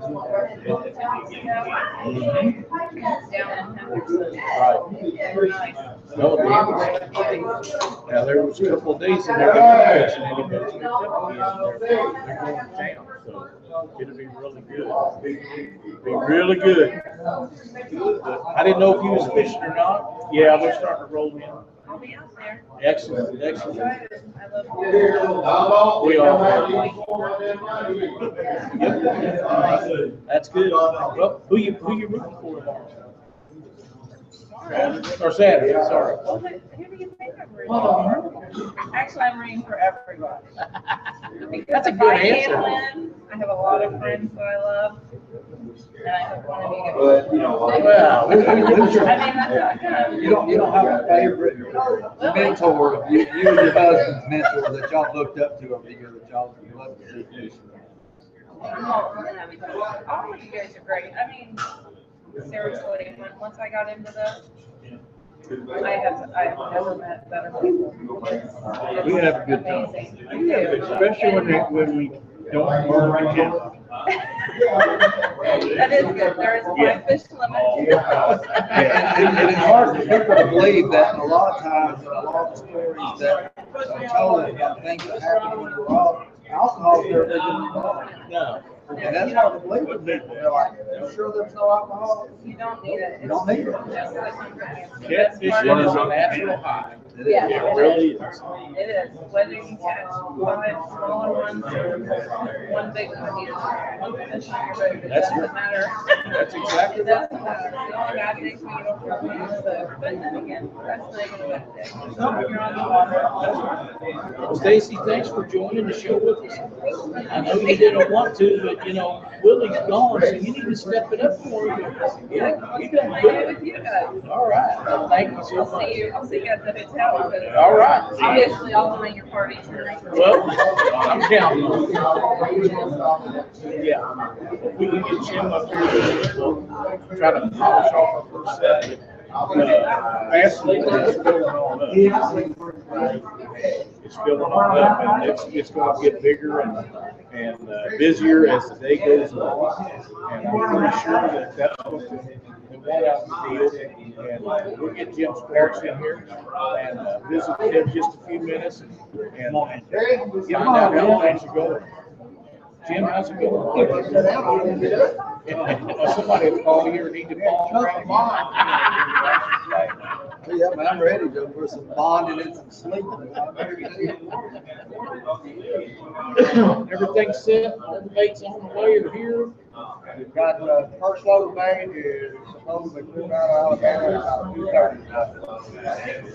Down in Henderson. Right. No, Now, there was a couple of days in there, they weren't catching any, but it's up again. They're they're going to town, so it'll be really good. Be really good. I didn't know if you was fishing or not. Yeah, we're starting to roll in. I'll be out there. Excellent, excellent. I love. We are. That's good. Well, who you, who you rooting for tomorrow? Or Saturday, sorry. Well, who who do you think I'm rooting for? Actually, I'm rooting for everybody. That's a if good I answer. I have a lot of friends that I love. And I hope one of you get. But, you know, like- Well, we- we- we- I mean, that's not good. You don't, you don't have a favorite mentor, you, you and your husband's mentor that y'all looked up to over the years that y'all would love to see. All all of you guys are great. I mean, seriously, when, once I got into this, I have, I have never met better people. We have a good time. Amazing. You do. Especially when, they- when we don't burn the town. That is good. There is a Yeah. five fish limit. And, and- and it's hard for people to believe that, and a lot of times, a lot of stories that are told about things that happen when you're off, alcohol is their original involved. No. And that's hard to believe with people, they're like, you sure there's no alcohol? You don't need it. You don't need it. Just like. Catfish That's part of is a natural high. Yeah. It really is. It is, whether you catch five smaller ones or one big one, you one fish on your boat, it That's doesn't matter. That's exactly It doesn't matter. The only bad thing is when you don't throw it in the boat, but then again, that's not even a bad thing. You're on the water. Stacy, thanks for joining the show with us. I know you didn't want to, but you know, Willie's gone, so you need to step it up for him. Yeah, You you done can good. with you guys. All right, well, thank you so I'll see you, I'll see you at the hotel. All right. Obviously, I'll join your party. Well, I'm counting. Yeah. We can get Jim up here, we'll try to polish off our first set. Uh, Ashley is filling on up. It's filling on up and it's, it's gonna get bigger and, and uh, busier as the day goes on. And I'm pretty sure that that's what the, one out in the field. And uh, we'll get Jim's parents in here and uh, visit him just a few minutes and, and find out how things are going. Jim, how's it going? Somebody will call here and need to call. Yeah, man, I'm ready to for some bonding and some sleeping. Everything's set, all the baits on the way or here. We've got, uh, first load made is supposedly coming out of Alabama about two thirty.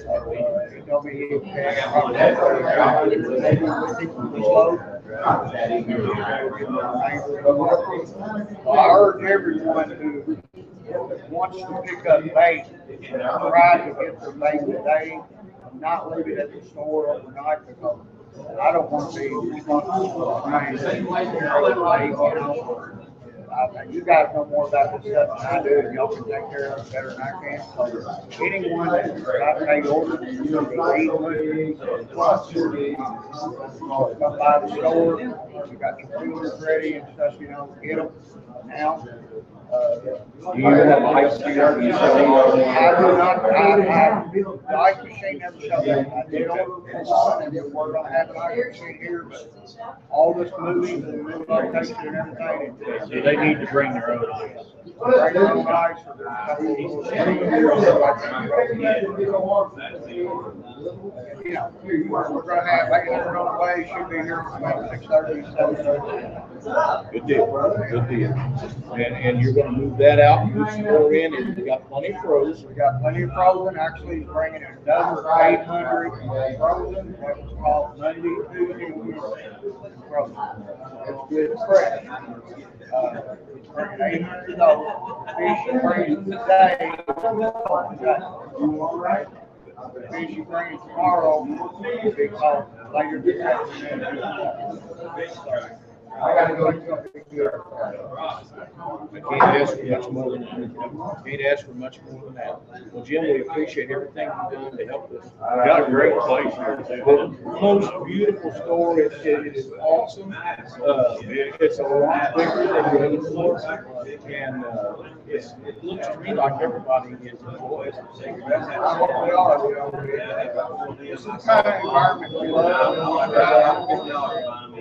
So it's gonna be. Well, I urge everyone who wants to pick up bait, and try to get their bait today, not leave it at the store overnight because I don't want to be responsible for. Uh, you guys know more about this stuff than I do, and y'all can take care of it better than I can. So anyone that's got a order, you need one, plus, come by the store, we got your coolers ready and stuff, you know, get them now. Uh, Do you have ice here? You I do not, I, I, the ice machine never shut down. I did order one, and we're gonna have an ice machine here, but all this moving and moving location and everything. So they need to bring their own ice. Right on ice, so there's no- You know, we're gonna have, eight hundred on the way, should be here from about six thirty, seven thirty. Good deal, good deal. And, and you're gonna move that out, and move some more in, and you got plenty of froze. We got plenty of frozen, actually, bringing another eight hundred frozen, that was called Monday, Tuesday, Wednesday. Frozen. It's good fresh. Uh, eight hundred fish he's bringing today. You all right? Fish he's bringing tomorrow, will be called later this afternoon. I gotta go, gonna be good. I can't ask for much more than, that. can't ask for much more than that. Well, Jim, we appreciate everything you've done to help us. We've Got a great place here too. The most beautiful store, it, it is awesome. Uh, it's a lot bigger than the other place. And, uh, it's, it looks to me like everybody is it. That's how we are, you know, we, the kind of environment we love.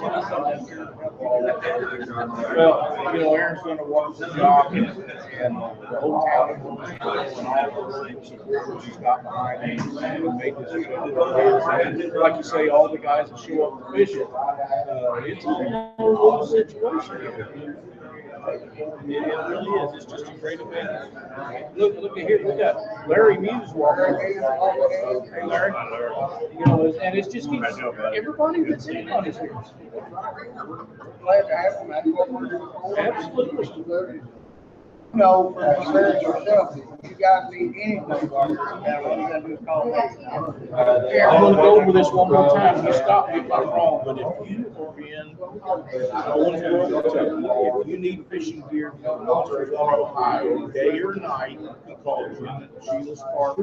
Well, you know, Aaron's gonna work the job and, and the whole town. and all the support She's got behind him and made this. Like you say, all the guys that show up fish it, uh, it's a whole situation. It really is, it's just a great event. Look, look at here, we got Larry Muse walking. Hey Larry, you know, and it's just, keeps- everybody that's anybody's here. Glad to have them, that's what we're doing. Absolutely. No, for experience yourself, if you guys need anything, now what you gotta do is call me. I'm gonna go over this one more time, you stop me if I'm wrong, but if you are in, I want to go over if you need fishing gear from Ohio, day or night, you call Jim Sheila's Park,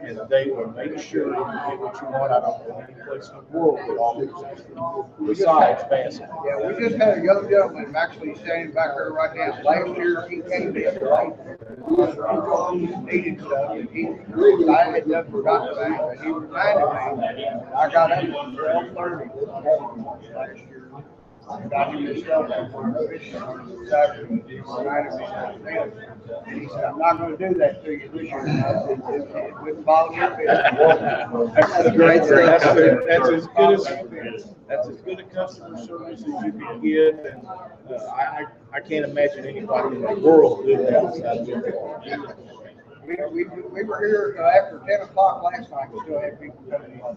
and they will make sure you get what you want. I don't know any place in the world that offers that besides Bassett. Yeah, we just had a young gentleman actually standing back there right now, last year he came right? Needed stuff, he, I had done forgot about it, but he reminded me, I got up at twelve thirty last year. And he said, I'm not gonna do that to you this year, and I said, "It- it wouldn't bother me a. That's great stuff. That's as- that's as good as, that's as good a customer service as you can get, and, uh, I, I, I can't imagine anybody in the world doing that outside Jim. We, we, we were here uh, after ten o'clock last night, we still had people coming in.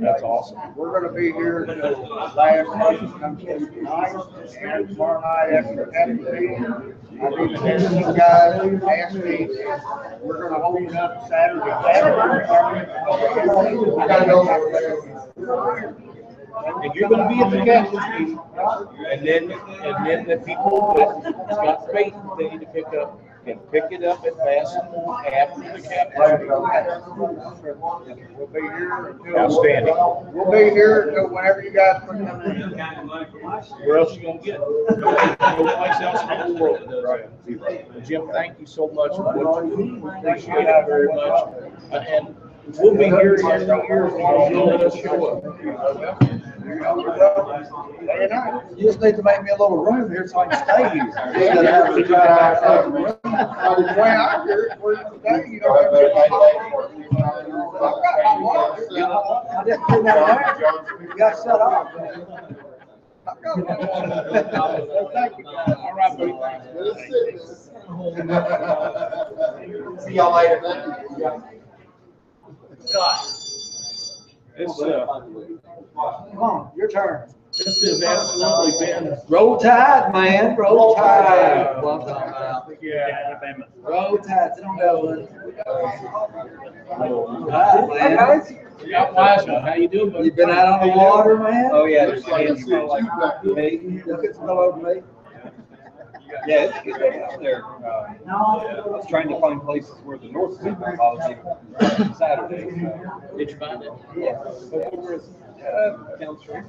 That's awesome. We're gonna be here till last person comes in tonight, and tomorrow night after, after the, I've even had some guys ask me, we're gonna hold it up Saturday. And you're gonna be at the captain's meeting, and then, and then the people that got faith, they need to pick up, can pick it up at Bassett after the captain's meeting. We'll be here until. Outstanding. We'll be here until whenever you guys put them in. Where else you gonna get it? No place else in the world that does that. Jim, thank you so much for what you do. Appreciate it very much. Uh, And we'll be here every year as long as you let us show up. Day and night. You just need to make me a little room here so I can stay here. Instead of having to drive outside the room. The way I hear it, we're today, you know. I've got my water. I just put that there, you got shut off. I've got my water. Thank you. All right, buddy. See y'all later. It's, uh, Come on, your turn. this has absolutely been, Roll Tide, man, roll tide. What I'm talking about. yeah. Roll Tide, sit on that one. Tide, man. Yeah, Wiseman, how you doing? buddy? You been out on the water, man? Oh, yeah, there's kids from like, Hey, look at some over me. Yeah, it's good day out there. Uh, I was trying to find places where the North Wind policy Saturday. so. Did you find it? Yeah. Over at, uh, Town Street.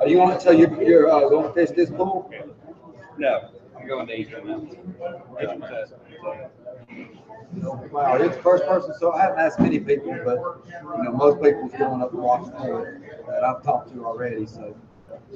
Are you on, so you're, you're, uh, going to fish this pool? No, I'm going to Eastern now. Wow, you're the first person, so I haven't asked many people, but, you know, most people's going up and watching it that I've talked to already, so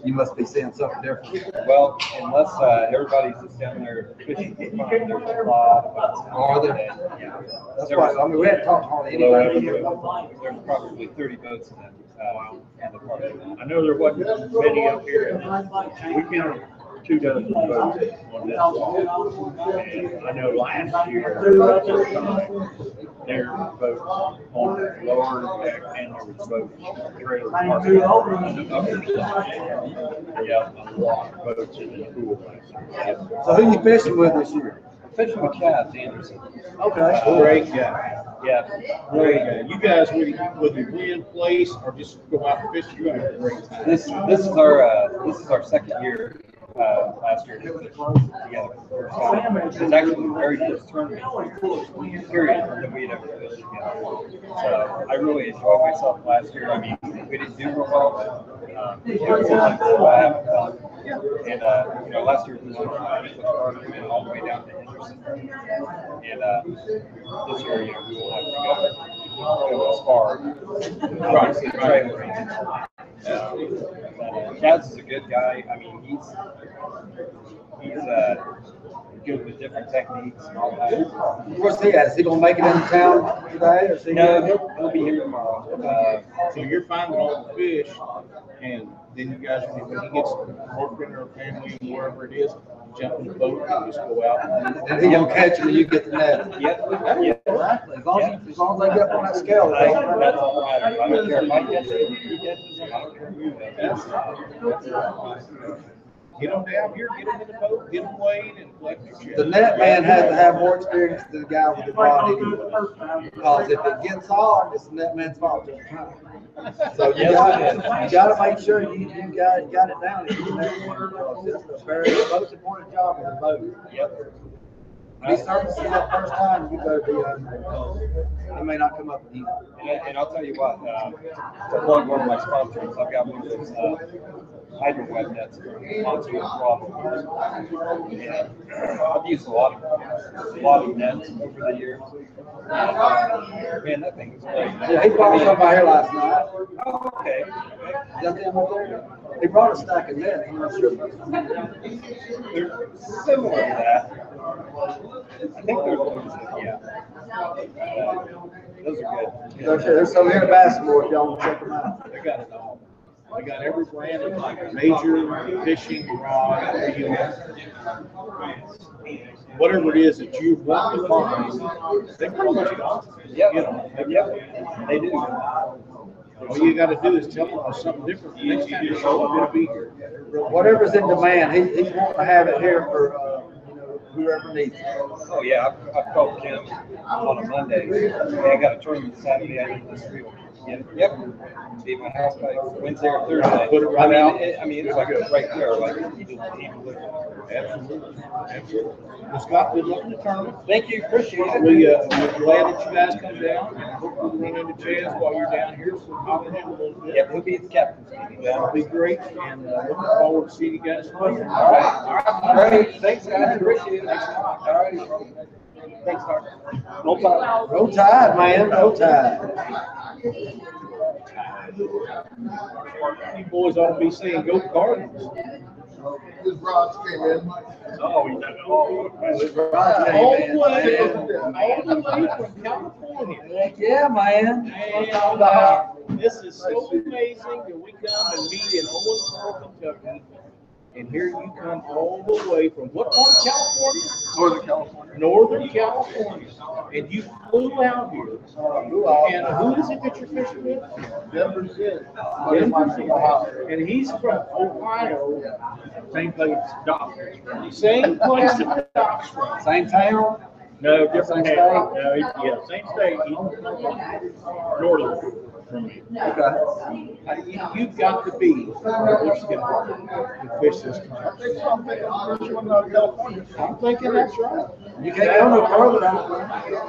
you must be seeing something different. Well, unless, uh, everybody's just down there fishing there's a lot of. Are there? Yeah. That's why, I mean, we haven't talked to anybody. There's probably thirty boats in that, uh, in the park. I know there wasn't many up here. We counted two dozen boats on this wall. And I know last year, there were boats on the lower deck and there was boats trailer parked on the upper side. Yeah, a lot of boats in the pool last year. So who you fishing with this year? Fishing with Chaz Anderson. Okay. Great guy. Yeah. Great guy. You guys, whether you, whether you win, place, or just go out and fish, you're gonna have a great time. This, this is our, uh, this is our second year uh, last year. Together. First. It's actually very tournament, period, that we had ever fished together. So I really enjoyed myself last year. I mean, we didn't do real well, but, um, it was fun. So I have fun. And, uh, you know, last year Garden all the way down to Henderson. And, uh, this year, you know, we will have to go, go as far, try to see the trailer range. Um, but, uh, Chaz is a good guy. I mean, he's, he's, uh, good with different techniques and all that. Where's he at? Is he gonna make it into town today or is he? No, he'll, he'll be here tomorrow. Uh, So you're finding all the fish, and then you guys, when he gets working or family, or wherever it is, jump in the boat and just go out. and- he gonna catch him and you get the net? Yep. Exactly, as long as, as long as they get up on that scale. I- it's all right. That's all. I don't care if I catch it, he catches it, I don't care who does it. Get them down here, get them in the boat, get them weighed and collect your shit. The net man has to have more experience than the guy with the rod. Because if it gets on, it's the net man's fault. So you gotta, you gotta make sure you, you got, you got it down. if you net man, because It's the very most important job in the boat. Yep. When he starts to see that first time, you better be on because he may not come up with you. And, and I'll tell you what, uh, to plug one of my sponsors, I've got one of those, uh, hydro web nets, Monty Bravo. And I've used a lot of, a lot of nets over the years. Man, that thing is great. Yeah, he brought some by here last night. Oh, okay. Is that them up there? He brought a stack of nets. I'm not sure. They're similar to that. I think they're the ones that, yeah. Uh, Those are good. There's, there's some here in basketball, if y'all want to check them out. They got it all. They got every brand of like major fishing rod, reel, whatever it is that you want to find, they call it you. Yep, You know, yep, they do. All you gotta do is tell them something different. Next time you show up, it'll be here. Whatever's in demand, he, he's wanting to have it here for, uh, whoever needs it. Oh, yeah, I've, I've called Kim on a Monday. Hey, I got a tournament Saturday, I need this reel. Yep, yep. Be at my house by Wednesday or Thursday. Put it right I mean, out. it- I mean, it's like right there, like. you just- Absolutely, absolutely. Well, Scott, good luck in the tournament. Thank you, appreciate it. We, uh, we're glad that you guys come down. and hope we run into Chaz while you're down here, so talk to him a little bit. Yep, he'll be at the captain's meeting. That'll be great, and, uh, looking forward to seeing you guys. All right, all right, great, thanks, guys, appreciate it. All right. Thanks, Doc. No problem. Roll tide, man, no tide. You boys ought to be saying go Cardinals. This Bronx came in. Oh, you know, oh, All the way, all the way from California. Heck yeah, man. And, uh, this is so amazing that we come and meet in Owensboro, Kentucky. And here you come all the way from what part of California? Northern California. Northern California. And you flew out here. Uh, and who is it that you're fishing with? Denver City. And he's from Ohio. Same place Doc's from. Same place that Doc's from. Same town? No, different Same state. state? No, he- yeah, same state. He's northern from me. Okay. You, you've got to be, to fish this. I'm thinking that's right. You can't go no further than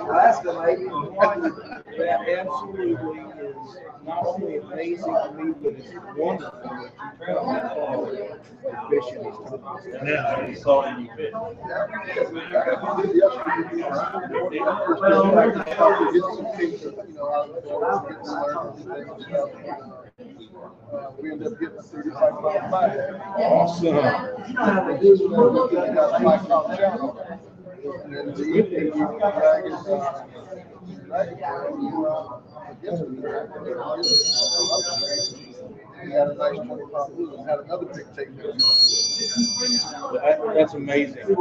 Alaska, maybe. Absolutely is not only amazing to me, but it's wonderful that you travel and fishing these times. Now, I saw you fish. We ended up getting thirty-five pounds back. Awesome. And this was one of the things that I found. And the evening, you come back and, uh, right, uh, I guess it was- We had a nice twenty-five blue and had another big take. That, that's amazing. So,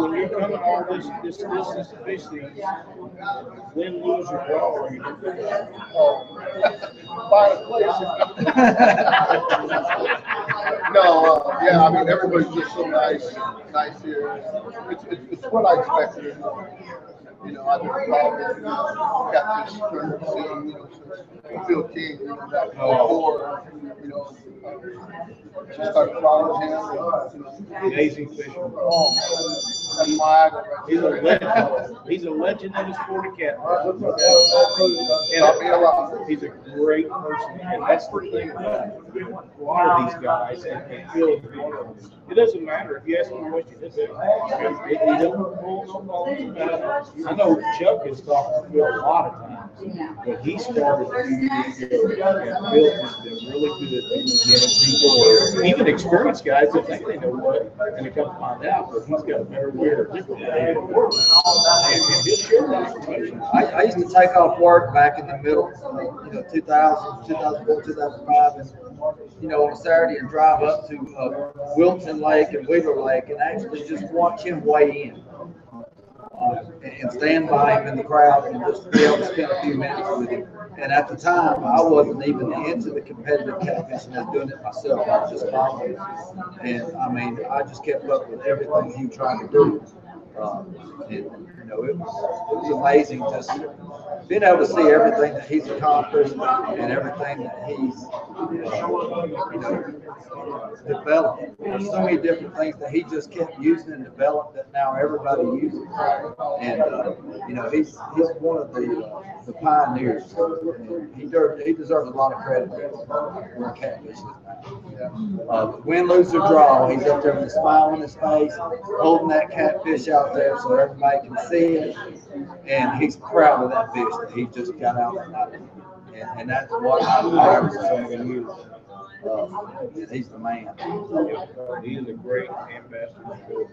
when you're coming all this, this distance to fish these, win, lose, or draw, are you Buy a place. No, uh, yeah, I mean, everybody's just so nice, nice here. It's, it's, it's what I expected. You know, I've been involved in, got this tournament scene, you know, since Phil King, you know, back oh, before, you know. Just started following him, you know. Amazing fisherman. Oh, He's a legend. He's a legend in the sport of cat. Taught me a lot. He's a great person, and that's the thing about a lot of these guys, and, and Phil them. It doesn't matter if you ask him what you did, he doesn't. I know Chuck has talked to Phil a lot of times, but he started and Phil has been really good at getting people, even experienced guys think they know what, and they come to find out, but he's got a better way I, I used to take off work back in the middle, you know, 2000, 2004, 2005, and, you know, on a Saturday and drive up to uh, Wilson Lake and Wheeler Lake and actually just watch him weigh in. Uh, and, and stand by him in the crowd and just be able to spend a few minutes with him. And at the time, I wasn't even into the competitive catfishing, I was doing it myself, I was just following. And I mean, I just kept up with everything he tried to do. Uh, and, know, it was, it was amazing just being able to see everything that he's accomplished and everything that he's, you know, developed. There's so many different things that he just kept using and developed that now everybody uses. And, uh, you know, he's, he's one of the, uh, the pioneers. He deserves, he deserves a lot of credit for catfish. Uh, win, lose, or draw, he's up there with a smile on his face, holding that catfish out there so everybody can see And he's proud of that fish that he just got out that night. And, and that's what I've admired for so many years. Uh, he's the man. He is a great ambassador.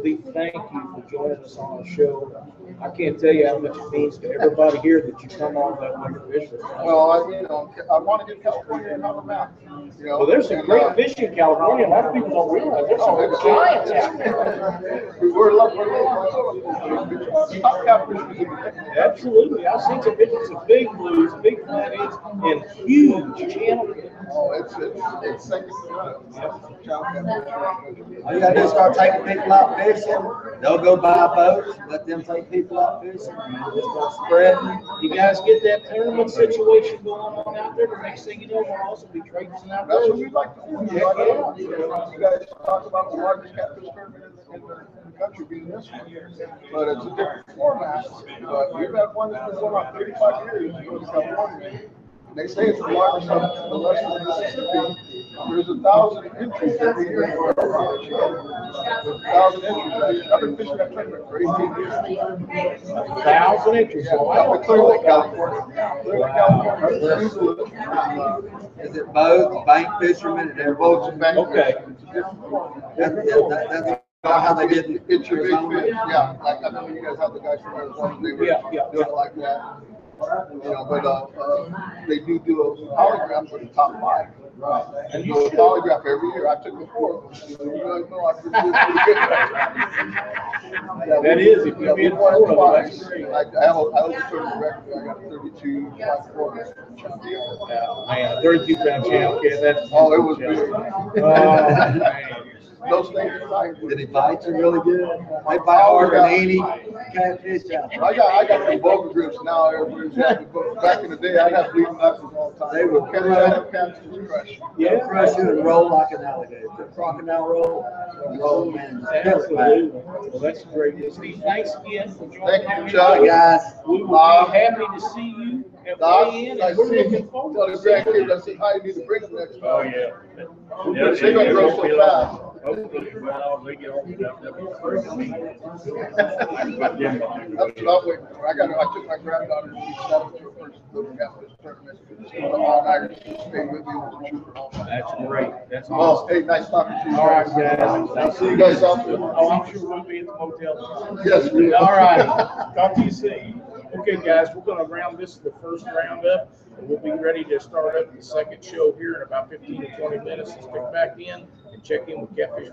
Steve, thank you for joining us on the show. I can't tell you how much it means to everybody here that you come on that winter fish with. Well, I, you know, I want to get California and help them out, you know. Well, there's some great uh, fish in California. A lot of people don't realize there's some Oh, giants out there. We're lucky, we're lucky. Top catfish is Absolutely. I've seen some pictures of big blues, big flatheads, and huge channel. Oh, it's, it's, it's second to none. All you gotta do is start taking people out fishing. They'll go buy boats, let them take people out fishing, and just start spreading. You guys get that tournament situation going on out there. The next thing you know, we'll also be traipsing out there. That's what we'd like to do. Like to- You guys talk about the largest catfish tournament in the, in the in the country being this one. But it's a different format. But we've had one that's been going on thirty-five years in Northern California. They say it's the largest of the rest of Mississippi. There's a thousand entries every year. for our fishing. A Thousand entries. I've been fishing that tournament for eighteen years. Thousand inches. Yeah, up in Clear Lake, California. Clear Lake, California. Is it both bank fishermen, and everything? Boats and bank. Okay. That's, that- that's about how they did it. It's your big fish, yeah, like, I know you guys have the guys from Arizona, they were Yeah, yeah. doing it like that. You know, but, uh, uh, they do do a polygraph for the top five. Right. And do a polygraph every year, I took the four you guys know I can do pretty good. That is, if you Yeah, beat we four of them, that's twice. I, I have, a- I have a tournament record, I got a thirty-two, five, four. Yeah, man, thirty-two pound channel cat, that's. Oh, it was big. Oh, man. Those things are nice. Did he bite you really good? They bite harder than any catfish out. I got, I got the boga grips now, everybody's got back in the day, I had bleeding knuckles all the time. They were Catch that, catch crush. They'll crush you and roll like an alligator. The crocodile roll, roll, man, just kill it, Absolutely. Well, that's great. Steve, thanks again for joining. Thank you. Chuck. Hi, guys. We will Bob. be happy to see you at Doc, in, I and we're see, tell the grandkids. I said, hi, you need to bring them next oh, time. Oh, yeah. They're they're gonna grow so fast. Hopefully, well, they get old enough, they'll be free to me. That's what I'm waiting for. I got, I took my granddaughter, to her first little catfish tournament. All night, she stayed with me, a trooper all night. That's great. That's Well, awesome. hey, nice talking to you. All right, guys. I'll see you guys out there. Oh, I'm sure we'll be at the motel. Yes, we will. All right. Talk to you soon. Okay, guys, we're gonna round this, the first round up, and we'll be ready to start up the second show here in about fifteen to twenty minutes. Let's pick back in and check in with Catfish.